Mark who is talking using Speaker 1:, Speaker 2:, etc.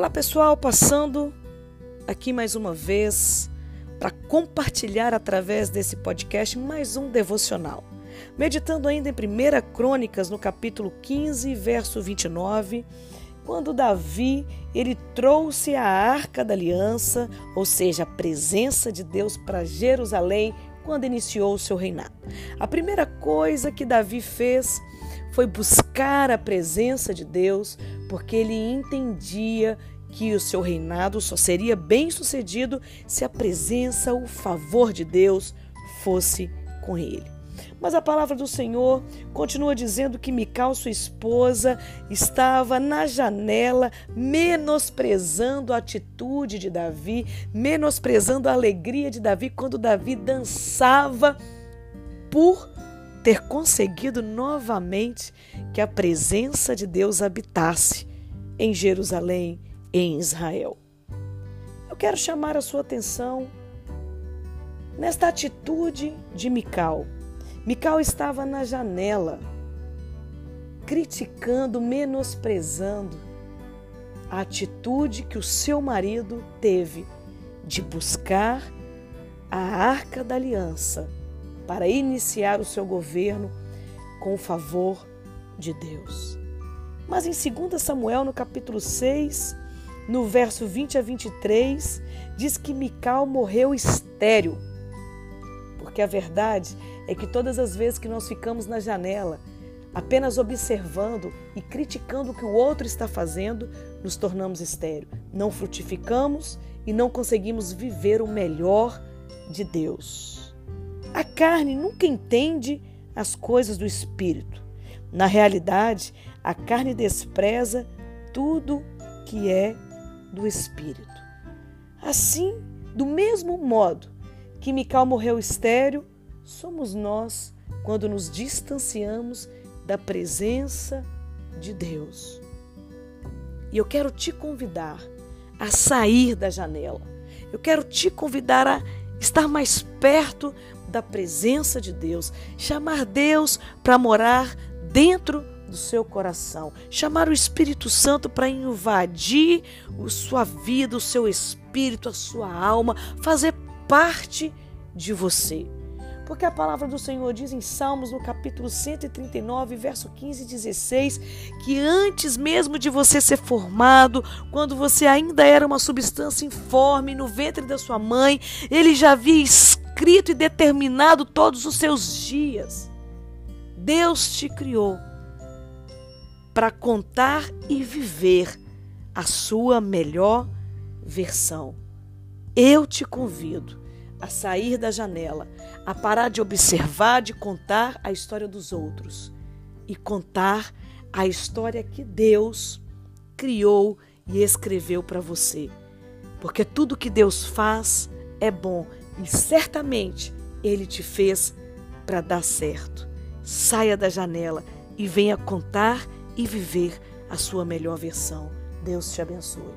Speaker 1: Olá pessoal, passando aqui mais uma vez para compartilhar através desse podcast mais um devocional. Meditando ainda em 1 Crônicas, no capítulo 15, verso 29, quando Davi ele trouxe a arca da aliança, ou seja, a presença de Deus para Jerusalém quando iniciou o seu reinado. A primeira coisa que Davi fez foi buscar a presença de Deus, porque ele entendia que o seu reinado só seria bem sucedido se a presença, o favor de Deus fosse com ele. Mas a palavra do Senhor continua dizendo que Mical, sua esposa, estava na janela, menosprezando a atitude de Davi, menosprezando a alegria de Davi quando Davi dançava por ter conseguido novamente que a presença de Deus habitasse em Jerusalém, em Israel. Eu quero chamar a sua atenção nesta atitude de Mical. Mical estava na janela, criticando, menosprezando a atitude que o seu marido teve de buscar a arca da aliança para iniciar o seu governo com o favor de Deus. Mas em 2 Samuel, no capítulo 6, no verso 20 a 23, diz que Mical morreu estéril. Porque a verdade é que todas as vezes que nós ficamos na janela, apenas observando e criticando o que o outro está fazendo, nos tornamos estéril. Não frutificamos e não conseguimos viver o melhor de Deus. A carne nunca entende as coisas do espírito. Na realidade, a carne despreza tudo que é do espírito. Assim, do mesmo modo que Mical morreu estéril, somos nós quando nos distanciamos da presença de Deus. E eu quero te convidar a sair da janela. Eu quero te convidar a estar mais perto da presença de Deus, chamar Deus para morar dentro do seu coração, chamar o Espírito Santo para invadir a sua vida, o seu espírito, a sua alma, fazer parte de você. Porque a palavra do Senhor diz em Salmos, no capítulo 139, verso 15 e 16, que antes mesmo de você ser formado, quando você ainda era uma substância informe no ventre da sua mãe, ele já havia escrito e determinado todos os seus dias. Deus te criou para contar e viver a sua melhor versão. Eu te convido a sair da janela, a parar de observar, de contar a história dos outros e contar a história que Deus criou e escreveu para você. Porque tudo que Deus faz é bom e certamente Ele te fez para dar certo. Saia da janela e venha contar e viver a sua melhor versão. Deus te abençoe.